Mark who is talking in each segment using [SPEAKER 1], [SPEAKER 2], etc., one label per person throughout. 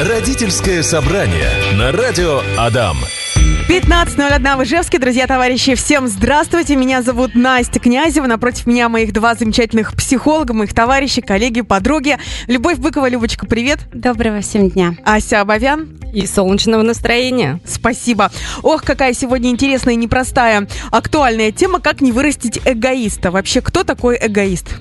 [SPEAKER 1] Родительское собрание на радио Адам.
[SPEAKER 2] 15.01 в Ижевске. Друзья, товарищи, всем здравствуйте. Меня зовут Настя Князева. Напротив меня моих два замечательных психолога, моих товарищей, коллеги, подруги. Любовь Быкова, Любочка, привет.
[SPEAKER 3] Доброго всем дня.
[SPEAKER 2] Ася Абовян.
[SPEAKER 4] И солнечного настроения.
[SPEAKER 2] Спасибо. Ох, какая сегодня интересная и непростая актуальная тема, как не вырастить эгоиста. Вообще, кто такой эгоист?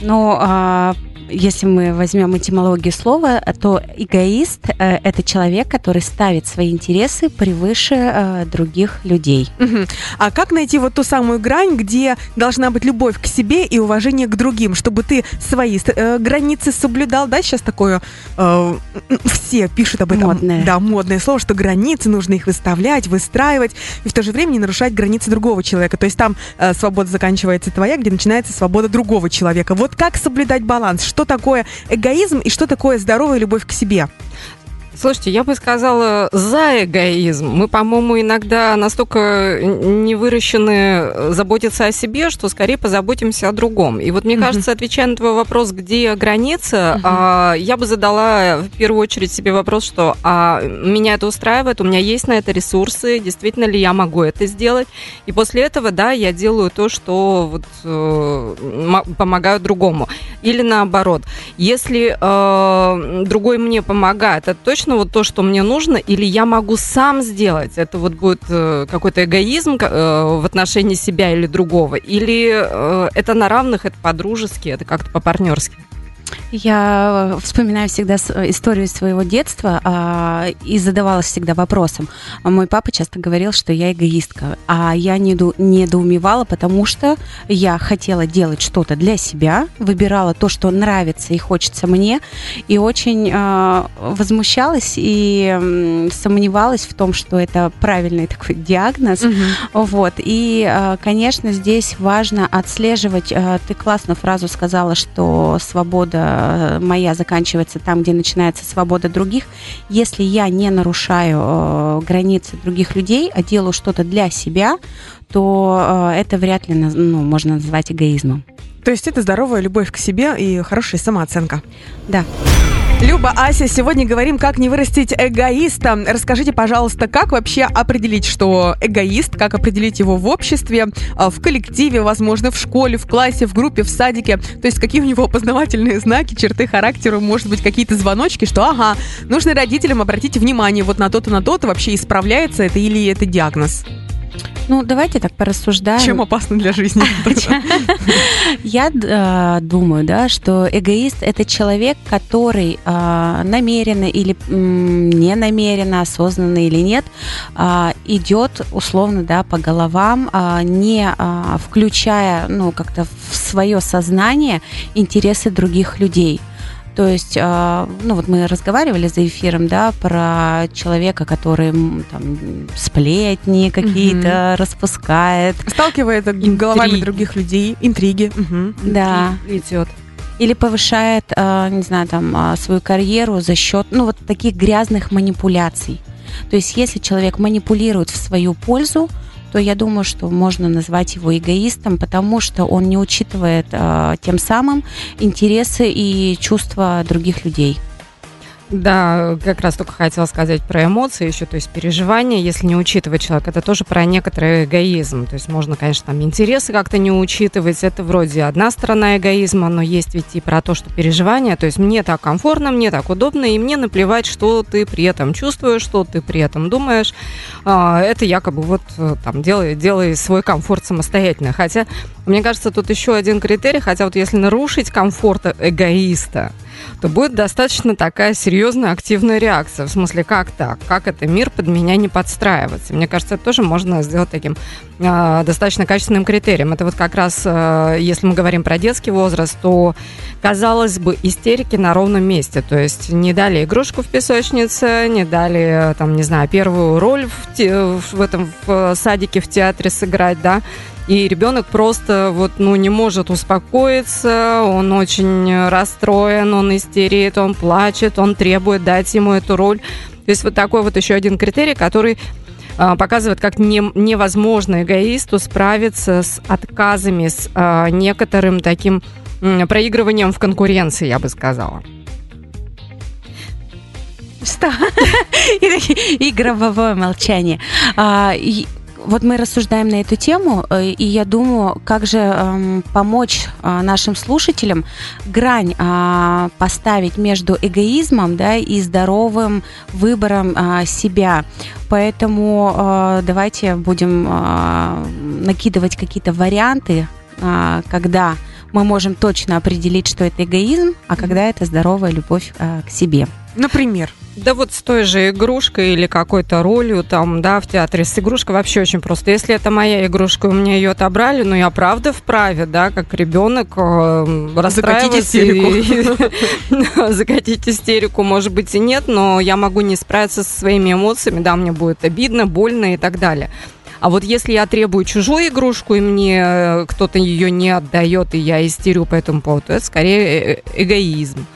[SPEAKER 3] Ну, а, если мы возьмем этимологию слова, то эгоист э, это человек, который ставит свои интересы превыше э, других людей.
[SPEAKER 2] Мгм. А как найти вот ту самую грань, где должна быть любовь к себе и уважение к другим, чтобы ты свои э, границы соблюдал? Да, сейчас такое э, все пишут об этом.
[SPEAKER 3] Модное.
[SPEAKER 2] Да, модное слово, что границы нужно их выставлять, выстраивать и в то же время не нарушать границы другого человека. То есть там э, свобода заканчивается твоя, где начинается свобода другого человека. Вот как соблюдать баланс? Что такое эгоизм и что такое здоровая любовь к себе?
[SPEAKER 4] Слушайте, я бы сказала за эгоизм. Мы, по-моему, иногда настолько не выращены заботиться о себе, что скорее позаботимся о другом. И вот мне
[SPEAKER 2] Мгм.
[SPEAKER 4] кажется, отвечая на твой вопрос, где граница, а, я бы задала в первую очередь себе вопрос, что а, меня это устраивает, у меня есть на это ресурсы, действительно ли я могу это сделать. И после этого, да, я делаю то, что вот, э, помогаю другому. Или наоборот, если э, другой мне помогает, это точно вот то, что мне нужно, или я могу сам сделать, это вот будет э, какой-то эгоизм э, в отношении себя или другого, или э, это на равных, это по-дружески, это как-то по-партнерски.
[SPEAKER 3] Я э, вспоминаю всегда э, историю своего детства а, и задавалась всегда вопросом. А Мой папа часто говорил, что я эгоистка, а я недоумевала, потому что я хотела делать что-то для себя, выбирала то, что нравится и хочется мне, и очень а, возмущалась и сомневалась в том, что это правильный такой диагноз. Вот. И, э, конечно, здесь важно отслеживать. Ты классную фразу сказала, что свобода моя заканчивается там, где начинается свобода других. Если я не нарушаю э, границы других людей, а делаю что-то для себя, то э, это вряд ли ну, можно назвать эгоизмом.
[SPEAKER 2] То есть это здоровая любовь к себе и хорошая самооценка.
[SPEAKER 3] Да.
[SPEAKER 2] Люба, Ася, сегодня говорим, как не вырастить эгоиста. Расскажите, пожалуйста, как вообще определить, что эгоист, как определить его в обществе, а, в коллективе, возможно, в школе, в классе, в группе, в садике. То есть какие у него опознавательные знаки, черты характера, может быть, какие-то звоночки, что, ага, нужно родителям обратить внимание вот на то-то, на то-то, вообще исправляется это или это диагноз.
[SPEAKER 3] Ну, давайте так порассуждаем.
[SPEAKER 2] Чем опасно для жизни?
[SPEAKER 3] Я э, думаю, да, что эгоист это человек, который э, намеренно или не намеренно, осознанно или нет, э, идет условно, да, по головам, не включая, ну, как-то в свое сознание интересы других людей. То есть, э, ну вот мы разговаривали за эфиром, да, про человека, который там сплетни какие-то распускает,
[SPEAKER 2] Сталкивает головами
[SPEAKER 4] Интриги.
[SPEAKER 2] других людей, интриги. Мгм.
[SPEAKER 3] да.
[SPEAKER 4] Идет.
[SPEAKER 3] или повышает, э, не знаю, там э, свою карьеру за счет, ну вот таких грязных манипуляций. То есть, если человек манипулирует в свою пользу, то я думаю, что можно назвать его эгоистом, потому что он не учитывает э, тем самым интересы и чувства других людей.
[SPEAKER 4] Да, как раз только хотела сказать про эмоции еще, то есть переживания, если не учитывать человека, это тоже про некоторый эгоизм. То есть можно, конечно, там интересы как-то не учитывать, это вроде одна сторона эгоизма, но есть ведь и про то, что переживания, то есть мне так комфортно, мне так удобно, и мне наплевать, что ты при этом чувствуешь, что ты при этом думаешь. А, Это якобы вот э, там делай, делай свой комфорт самостоятельно. Хотя, мне кажется, тут еще один критерий, хотя вот если нарушить комфорт эгоиста, то будет достаточно такая серьезная активная реакция. В смысле, как так? Как это мир под меня не подстраивается? Мне кажется, это тоже можно сделать таким э, достаточно качественным критерием. Это вот как раз, э, если мы говорим про детский возраст, то, казалось бы, истерики на ровном месте. То есть не дали игрушку в песочнице, не дали, там, не знаю, первую роль в, те- в этом в садике, в театре сыграть, да, и ребенок просто вот, ну, не может успокоиться, он очень расстроен, он истерит, он плачет, он требует дать ему эту роль. То есть вот такой вот еще один критерий, который а, показывает, как не, невозможно эгоисту справиться с отказами, с а, некоторым таким проигрыванием в конкуренции, я бы сказала.
[SPEAKER 3] Что? И гробовое молчание. А, вот мы рассуждаем на эту тему, э, и я думаю, как же эм, помочь э, нашим слушателям грань э, поставить между эгоизмом да, и здоровым выбором э, себя. Поэтому э, давайте будем э, накидывать какие-то варианты, э, когда мы можем точно определить, что это эгоизм, а когда это здоровая любовь э, к себе.
[SPEAKER 2] Например?
[SPEAKER 4] Да вот с той же игрушкой или какой-то ролью там, да, в театре. С игрушкой вообще очень просто. Если это моя игрушка, у меня ее отобрали, но я правда вправе, да, как ребенок э,
[SPEAKER 2] расстраиваться. Закатить
[SPEAKER 4] истерику. Закатить истерику, может быть, и нет, но я могу не справиться со своими эмоциями, да, мне будет обидно, больно и так далее. А вот если я требую чужую игрушку, и мне э, кто-то ее не отдает, и я истерю по этому поводу, это скорее э, эгоизм.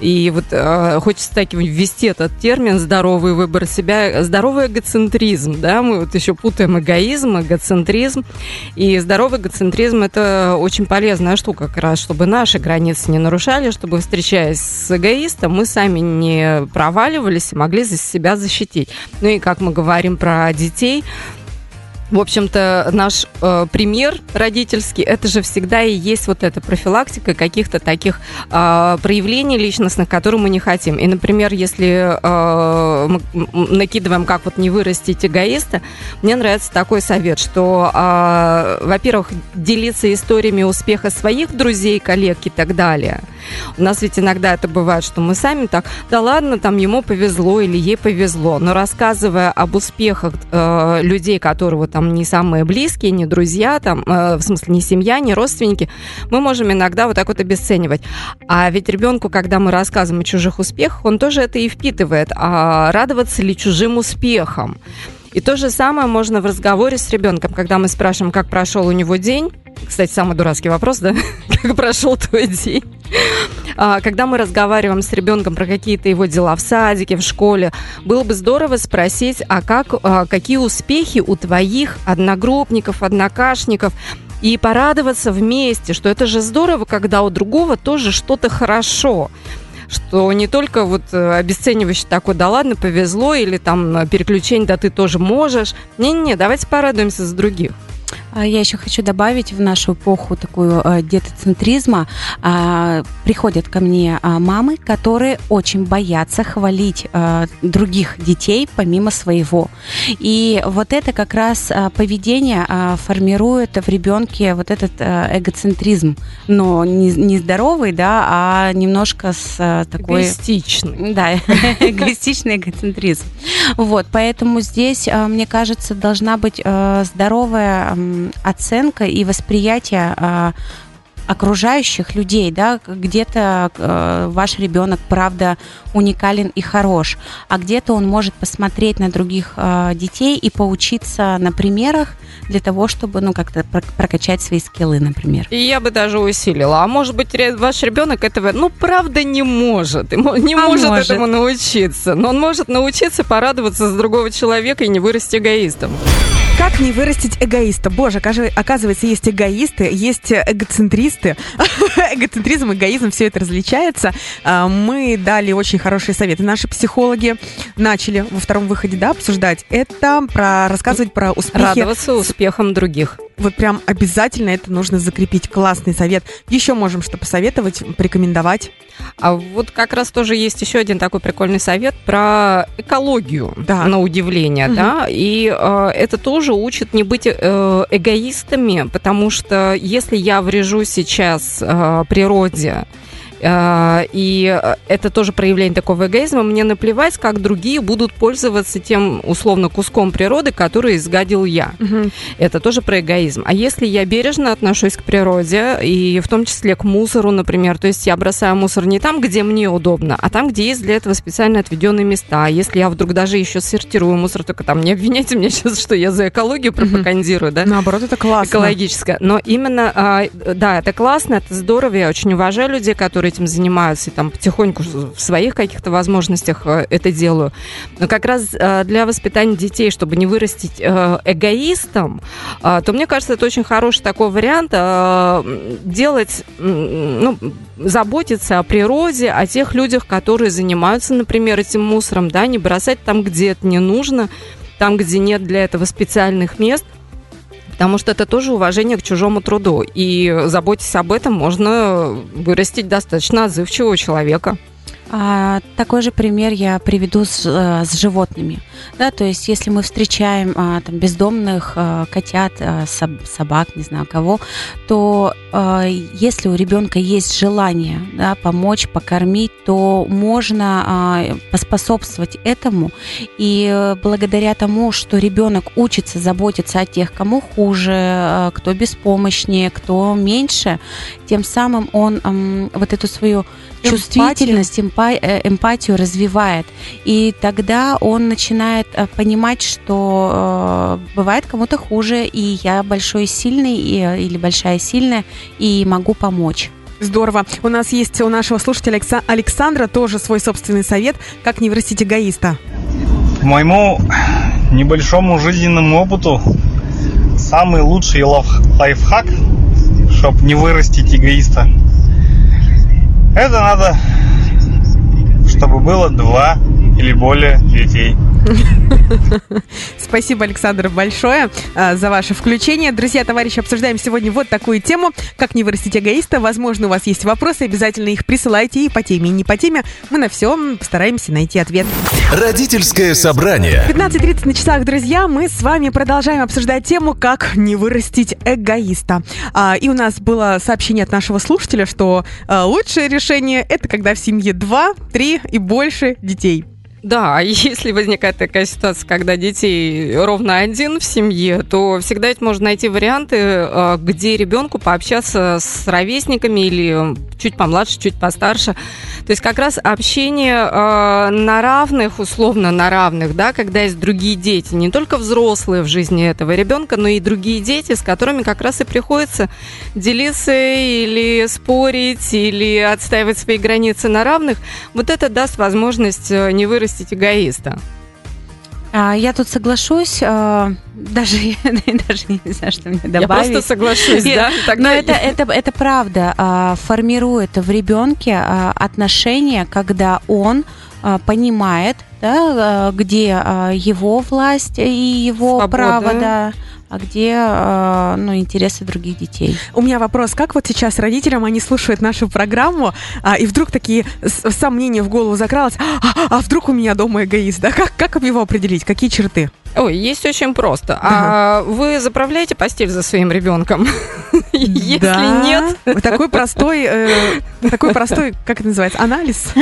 [SPEAKER 4] И вот э, хочется таки ввести этот термин «здоровый выбор себя», здоровый эгоцентризм, да, мы вот еще путаем эгоизм, эгоцентризм, и здоровый эгоцентризм – это очень полезная штука как раз, чтобы наши границы не нарушали, чтобы, встречаясь с эгоистом, мы сами не проваливались и могли за себя защитить. Ну и как мы говорим про детей – в общем-то, наш э, пример родительский, это же всегда и есть вот эта профилактика каких-то таких э, проявлений личностных, которые мы не хотим. И, например, если э, мы накидываем, как вот не вырастить эгоиста, мне нравится такой совет, что, э, во-первых, делиться историями успеха своих друзей, коллег и так далее. У нас ведь иногда это бывает, что мы сами так, да ладно, там ему повезло или ей повезло, но рассказывая об успехах э, людей, которые вот там не самые близкие, не друзья, там, э, в смысле не семья, не родственники, мы можем иногда вот так вот обесценивать. А ведь ребенку, когда мы рассказываем о чужих успехах, он тоже это и впитывает. А радоваться ли чужим успехам? И то же самое можно в разговоре с ребенком, когда мы спрашиваем, как прошел у него день. Кстати, самый дурацкий вопрос, да? как прошел твой день? А, когда мы разговариваем с ребенком про какие-то его дела в садике, в школе, было бы здорово спросить, а как, а, какие успехи у твоих одногруппников, однокашников, и порадоваться вместе, что это же здорово, когда у другого тоже что-то хорошо что не только вот э, обесценивающий такой, да ладно, повезло, или там переключение, да ты тоже можешь. Не-не-не, давайте порадуемся за других.
[SPEAKER 3] А я еще хочу добавить в нашу эпоху такую э, детоцентризма. Э, приходят ко мне э, мамы, которые очень боятся хвалить э, других детей помимо своего. И вот это как раз э, поведение формирует в ребенке вот этот эгоцентризм, но не, здоровый, да, а немножко с такой...
[SPEAKER 4] Эгоистичный.
[SPEAKER 3] Да, эгоистичный эгоцентризм. Вот, поэтому здесь, мне кажется, должна быть здоровая оценка и восприятие а, окружающих людей, да, где-то э, ваш ребенок, правда, уникален и хорош, а где-то он может посмотреть на других э, детей и поучиться на примерах для того, чтобы, ну, как-то прокачать свои скиллы, например.
[SPEAKER 4] И я бы даже усилила. А может быть, ваш ребенок этого, ну, правда, не может, не а может, может этому научиться, но он может научиться порадоваться за другого человека и не вырасти эгоистом.
[SPEAKER 2] Как не вырастить эгоиста? Боже, оказывается, есть эгоисты, есть эгоцентристы. Эгоцентризм, эгоизм, все это различается. А, мы дали очень хорошие советы. Наши психологи начали во втором выходе да, обсуждать это, про рассказывать про успехи.
[SPEAKER 4] Радоваться успехам других.
[SPEAKER 2] Вот прям обязательно это нужно закрепить. Классный совет. Еще можем что посоветовать, порекомендовать.
[SPEAKER 4] А вот как раз тоже есть еще один такой прикольный совет про экологию, да. на удивление, угу. да, и э, это тоже учит не быть э, эгоистами, потому что если я врежу сейчас э, природе, и это тоже проявление такого эгоизма. Мне наплевать, как другие будут пользоваться тем, условно, куском природы, который изгадил я. Угу. Это тоже про эгоизм. А если я бережно отношусь к природе, и в том числе к мусору, например, то есть я бросаю мусор не там, где мне удобно, а там, где есть для этого специально отведенные места. Если я вдруг даже еще сортирую мусор, только там не обвиняйте меня сейчас, что я за экологию пропагандирую, да?
[SPEAKER 2] Наоборот, это классно.
[SPEAKER 4] Экологическое. Но именно, а, да, это классно, это здорово, я очень уважаю людей, которые этим занимаются, и там потихоньку в своих каких-то возможностях э, это делаю. Но как раз э, для воспитания детей, чтобы не вырастить э, эгоистом, то мне кажется, это очень хороший такой вариант делать, ну, заботиться о природе, о тех людях, которые занимаются, например, этим мусором, да, не бросать там, где это не нужно, там, где нет для этого специальных мест – потому что это тоже уважение к чужому труду. И заботясь об этом, можно вырастить достаточно отзывчивого человека.
[SPEAKER 3] А, такой же пример я приведу с, э, с животными. Да, то есть, если мы встречаем а, там, бездомных а, котят, соб, собак, не знаю кого, то если у ребенка есть желание да, помочь, покормить, то можно а, поспособствовать этому. И благодаря тому, что ребенок учится заботиться о тех, кому хуже, кто беспомощнее, кто меньше, тем самым он вот эту свою чувствительность, эмпатию. эмпатию развивает. И тогда он начинает э, понимать, что э, бывает кому-то хуже, и я большой и сильный, и, э, или большая и сильная, и могу помочь.
[SPEAKER 2] Здорово. У нас есть у нашего слушателя Александра тоже свой собственный совет, как не вырастить эгоиста.
[SPEAKER 5] Моему небольшому жизненному опыту самый лучший лайфхак, чтобы не вырастить эгоиста – это надо, чтобы было два или более детей.
[SPEAKER 2] Спасибо, Александр, большое а, за ваше включение. Друзья, товарищи, обсуждаем сегодня вот такую тему, как не вырастить эгоиста. Возможно, у вас есть вопросы, обязательно их присылайте и по теме, и не по теме. Мы на все постараемся найти ответ.
[SPEAKER 1] Родительское собрание.
[SPEAKER 2] 15.30 на часах, друзья. Мы с вами продолжаем обсуждать тему, как не вырастить эгоиста. А, и у нас было сообщение от нашего слушателя, что а, лучшее решение это когда в семье два, три и больше детей.
[SPEAKER 4] Да, если возникает такая ситуация, когда детей ровно один в семье, то всегда ведь можно найти варианты, э, где ребенку пообщаться с ровесниками или чуть помладше, чуть постарше. То есть как раз общение э, на равных, условно на равных, да, когда есть другие дети, не только взрослые в жизни этого ребенка, но и другие дети, с которыми как раз и приходится делиться или спорить, или отстаивать свои границы на равных. Вот это даст возможность э, не вырастить эгоиста.
[SPEAKER 3] А, я тут соглашусь, а, даже, даже не знаю, что мне добавить. Я
[SPEAKER 4] просто соглашусь, да?
[SPEAKER 3] Но это, это, это правда а, формирует в ребенке отношения, когда он понимает, да, где его власть и его Свобода. право, да а где э, ну, интересы других детей.
[SPEAKER 2] У меня вопрос, как вот сейчас родителям, они слушают нашу программу, а, и вдруг такие сомнения в голову закралось, а, а вдруг у меня дома эгоист, да? Как, как его определить, какие черты?
[SPEAKER 4] Ой, есть очень просто. А вы заправляете постель за своим ребенком? Если нет,
[SPEAKER 2] такой простой, э, такой простой, как это называется, анализ.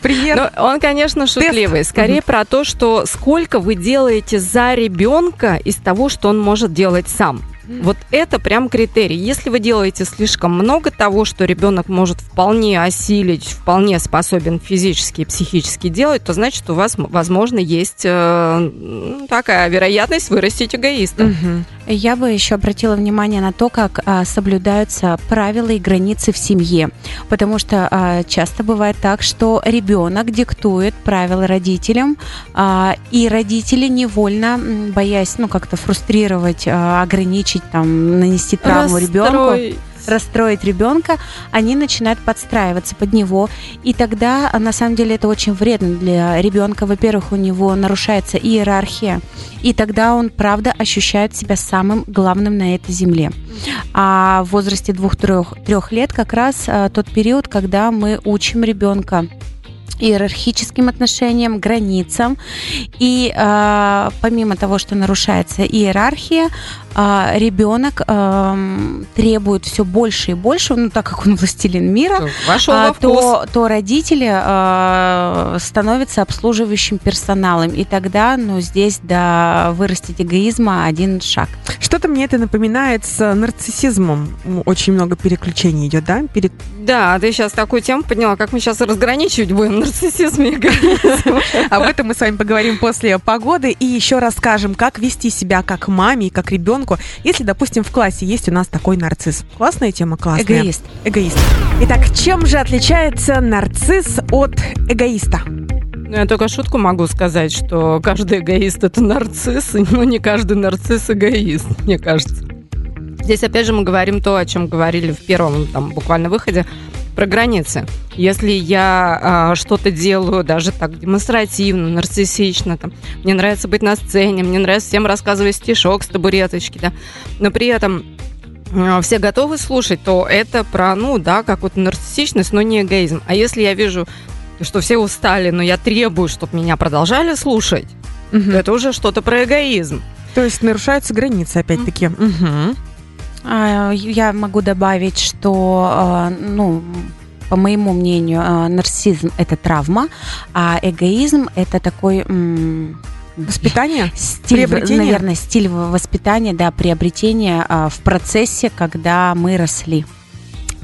[SPEAKER 2] Пример.
[SPEAKER 4] Ну, он, конечно, шутливый. Скорее про то, что сколько вы делаете за ребенка из того, что он может делать сам. Вот это прям критерий. Если вы делаете слишком много того, что ребенок может вполне осилить, вполне способен физически и психически делать, то значит у вас, возможно, есть э, такая вероятность вырастить эгоиста. Угу.
[SPEAKER 3] Я бы еще обратила внимание на то, как а, соблюдаются правила и границы в семье, потому что а, часто бывает так, что ребенок диктует правила родителям, а, и родители невольно, боясь, ну как-то фрустрировать, а, ограничить, там, нанести травму ребенку расстроить ребенка, они начинают подстраиваться под него. И тогда, на самом деле, это очень вредно для ребенка. Во-первых, у него нарушается иерархия. И тогда он, правда, ощущает себя самым главным на этой земле. А в возрасте двух-трех лет как раз а, тот период, когда мы учим ребенка иерархическим отношениям, границам. И э, помимо того, что нарушается иерархия, э, ребенок э, требует все больше и больше, ну так как он властелин мира,
[SPEAKER 4] э,
[SPEAKER 3] то, то родители э, становятся обслуживающим персоналом. И тогда, ну, здесь до вырастить эгоизма один шаг.
[SPEAKER 2] Что-то мне это напоминает с нарциссизмом. Очень много переключений идет, да? Пере...
[SPEAKER 4] Да, ты сейчас такую тему подняла, как мы сейчас разграничивать будем нарциссизм и эгоизм.
[SPEAKER 2] Об этом мы с вами поговорим после погоды и еще расскажем, как вести себя как маме и как ребенку, если, допустим, в классе есть у нас такой нарцисс. Классная тема, классная.
[SPEAKER 3] Эгоист.
[SPEAKER 2] Эгоист. Итак, чем же отличается нарцисс от эгоиста?
[SPEAKER 4] Ну, я только шутку могу сказать, что каждый эгоист это нарцисс, но не каждый нарцисс эгоист, мне кажется. Здесь опять же мы говорим то, о чем говорили в первом там буквально выходе про границы. Если я а, что-то делаю даже так демонстративно, нарциссично, там, мне нравится быть на сцене, мне нравится всем рассказывать стишок с табуреточки, да, но при этом а, все готовы слушать, то это про, ну да, какую-то нарциссичность, но не эгоизм. А если я вижу, что все устали, но я требую, чтобы меня продолжали слушать,
[SPEAKER 2] Мгм.
[SPEAKER 4] то это уже что-то про эгоизм.
[SPEAKER 2] То есть нарушаются границы, опять-таки. Мгм.
[SPEAKER 3] А, Я могу добавить, что, а, ну, по моему мнению, а, нарциссизм это травма, а эгоизм это такой
[SPEAKER 2] Воспитание?
[SPEAKER 3] стиль,
[SPEAKER 2] Приобретение?
[SPEAKER 3] наверное, стиль воспитания, да, приобретения в процессе, когда мы росли.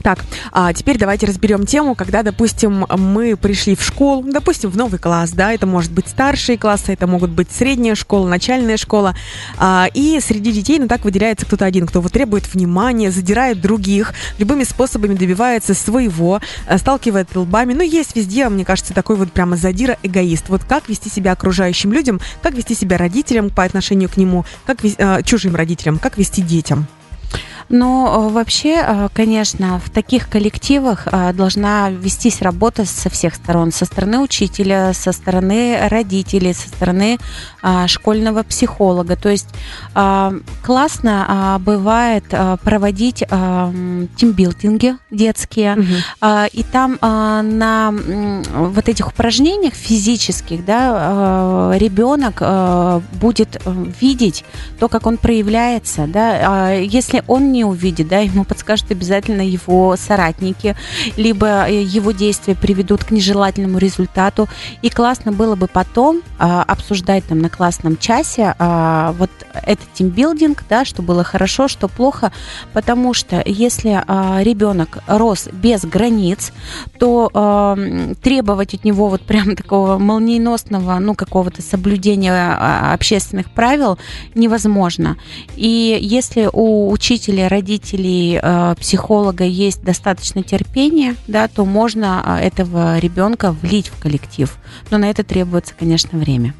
[SPEAKER 2] Так, а теперь давайте разберем тему, когда, допустим, мы пришли в школу, допустим, в новый класс, да, это может быть старшие классы, это могут быть средняя школа, начальная школа, а, и среди детей, ну, так выделяется кто-то один, кто вот требует внимания, задирает других, любыми способами добивается своего, а, сталкивает лбами, ну, есть везде, мне кажется, такой вот прямо задира эгоист. Вот как вести себя окружающим людям, как вести себя родителям по отношению к нему, как вес- а, чужим родителям, как вести детям.
[SPEAKER 3] Но э, вообще, э, конечно, в таких коллективах э, должна вестись работа со всех сторон. Со стороны учителя, со стороны родителей, со стороны школьного психолога. То есть классно бывает проводить тимбилдинги детские, а, и там на вот этих упражнениях физических, да, ребенок будет видеть то, как он проявляется, да, А если он не увидит, да, ему подскажут обязательно его соратники, либо э, его действия приведут к нежелательному результату, и классно было бы потом а, обсуждать там на классном часе а, вот этот тимбилдинг, да, что было хорошо, что плохо, потому что если а, ребенок рос без границ, то а, требовать от него вот прям такого молниеносного, ну, какого-то соблюдения а, общественных правил невозможно. И если у учителя, родителей, э, психолога есть достаточно терпения, да, то можно а, этого ребенка влить в коллектив. Но на это требуется, конечно, время.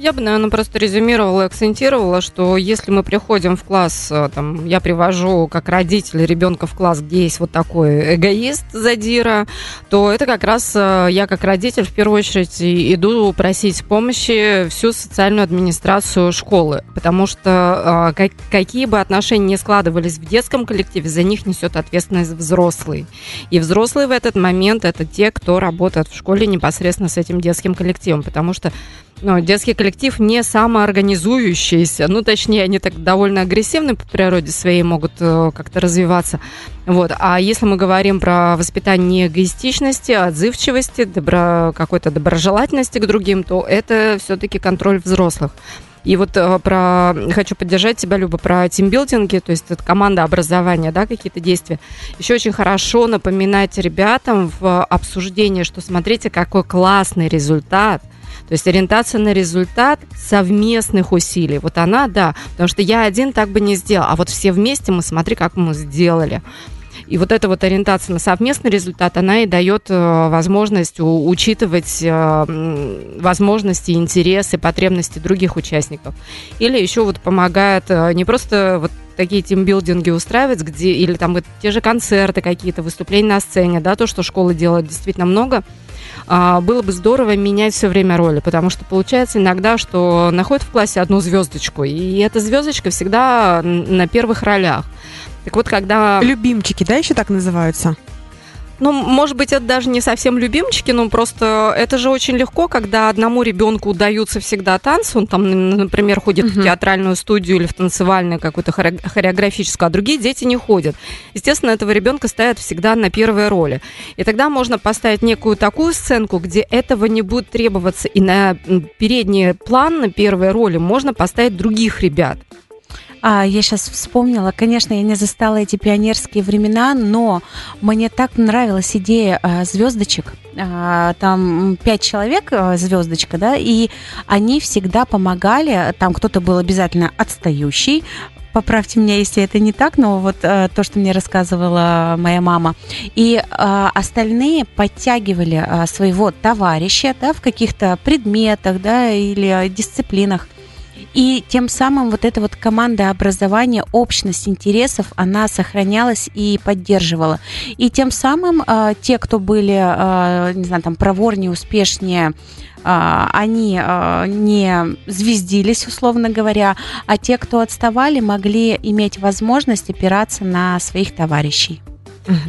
[SPEAKER 4] Я бы, наверное, просто резюмировала и акцентировала, что если мы приходим в класс, э, там, я привожу как родитель ребенка в класс, где есть вот такой эгоист задира, то это как раз э, я как родитель в первую очередь иду просить помощи всю социальную администрацию школы, потому что э, как- какие бы отношения ни складывались в детском коллективе, за них несет ответственность взрослый. И взрослые в этот момент это те, кто работает в школе непосредственно с этим детским коллективом, потому что ну, детский коллектив не самоорганизующийся, ну, точнее, они так довольно агрессивны по природе своей, могут э, как-то развиваться. Вот. А если мы говорим про воспитание эгоистичности, отзывчивости, добро, какой-то доброжелательности к другим, то это все-таки контроль взрослых. И вот э, про хочу поддержать тебя, Люба, про тимбилдинги, то есть это команда образования, да, какие-то действия. Еще очень хорошо напоминать ребятам в обсуждении, что смотрите, какой классный результат. То есть ориентация на результат совместных усилий. Вот она, да, потому что я один так бы не сделал, а вот все вместе мы смотри, как мы сделали. И вот эта вот ориентация на совместный результат, она и дает э, возможность учитывать э, возможности, интересы, потребности других участников. Или еще вот помогает э, не просто вот такие тимбилдинги устраивать, где или там вот те же концерты какие-то, выступления на сцене, да, то, что школа делает действительно много, было бы здорово менять все время роли, потому что получается иногда, что находят в классе одну звездочку, и эта звездочка всегда на первых ролях. Так вот, когда...
[SPEAKER 2] Любимчики, да, еще так называются?
[SPEAKER 4] Ну, может быть, это даже не совсем любимчики, но просто это же очень легко, когда одному ребенку удаются всегда танцы, он там, например, ходит в
[SPEAKER 2] Мгм.
[SPEAKER 4] театральную студию или в танцевальную какую-то хоре- хореографическую, а другие дети не ходят. Естественно, этого ребенка ставят всегда на первые роли. И тогда можно поставить некую такую сценку, где этого не будет требоваться, и на передний план, на первые роли можно поставить других ребят.
[SPEAKER 3] А, я сейчас вспомнила, конечно, я не застала эти пионерские времена, но мне так нравилась идея а, звездочек. А, там пять человек а, звездочка, да, и они всегда помогали. Там кто-то был обязательно отстающий, Поправьте меня, если это не так, но вот э, то, что мне рассказывала моя мама. И э, остальные подтягивали э, своего товарища да, в каких-то предметах да, или дисциплинах. И тем самым вот эта вот команда образования, общность интересов, она сохранялась и поддерживала. И тем самым э, те, кто были, э, не знаю, там, проворнее, успешнее, а, они не звездились, условно говоря, а те, кто отставали, могли иметь возможность опираться на своих товарищей.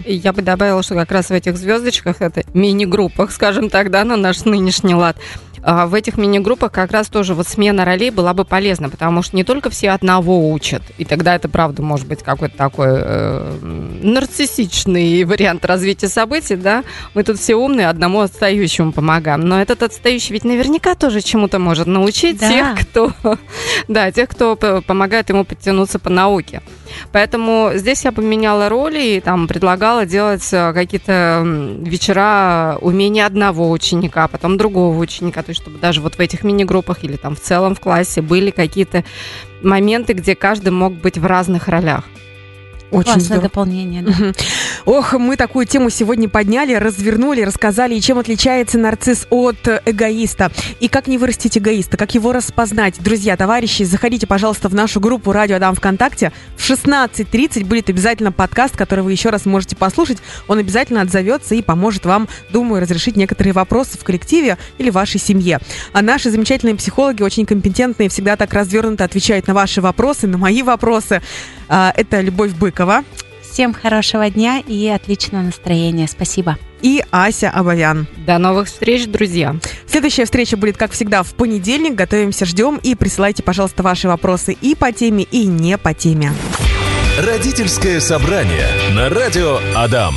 [SPEAKER 4] Я бы добавила, что как раз в этих звездочках, это мини-группах, скажем так, да, на наш нынешний лад, в этих мини-группах как раз тоже вот смена ролей была бы полезна, потому что не только все одного учат, и тогда это, правда, может быть какой-то такой э, нарциссичный вариант развития событий, да, мы тут все умные, одному отстающему помогаем, но этот отстающий ведь наверняка тоже чему-то может научить да. тех, кто, да, тех, кто помогает ему подтянуться по науке. Поэтому здесь я поменяла роли и там предлагала делать э, какие-то вечера умения одного ученика, потом другого ученика, то есть чтобы даже вот в этих мини-группах или там в целом в классе были какие-то моменты, где каждый мог быть в разных ролях.
[SPEAKER 3] Очень Классное здорово. дополнение, да.
[SPEAKER 2] Ох, мы такую тему сегодня подняли, развернули, рассказали, чем отличается нарцисс от эгоиста. И как не вырастить эгоиста, как его распознать. Друзья, товарищи, заходите, пожалуйста, в нашу группу «Радио Адам ВКонтакте». В 16.30 будет обязательно подкаст, который вы еще раз можете послушать. Он обязательно отзовется и поможет вам, думаю, разрешить некоторые вопросы в коллективе или в вашей семье. А наши замечательные психологи, очень компетентные, всегда так развернуто отвечают на ваши вопросы, на мои вопросы. А, это Любовь Быкова.
[SPEAKER 3] Всем хорошего дня и отличного настроения. Спасибо.
[SPEAKER 2] И Ася Абовян.
[SPEAKER 4] До новых встреч, друзья.
[SPEAKER 2] Следующая встреча будет, как всегда, в понедельник. Готовимся, ждем. И присылайте, пожалуйста, ваши вопросы и по теме, и не по теме.
[SPEAKER 1] Родительское собрание на радио Адам.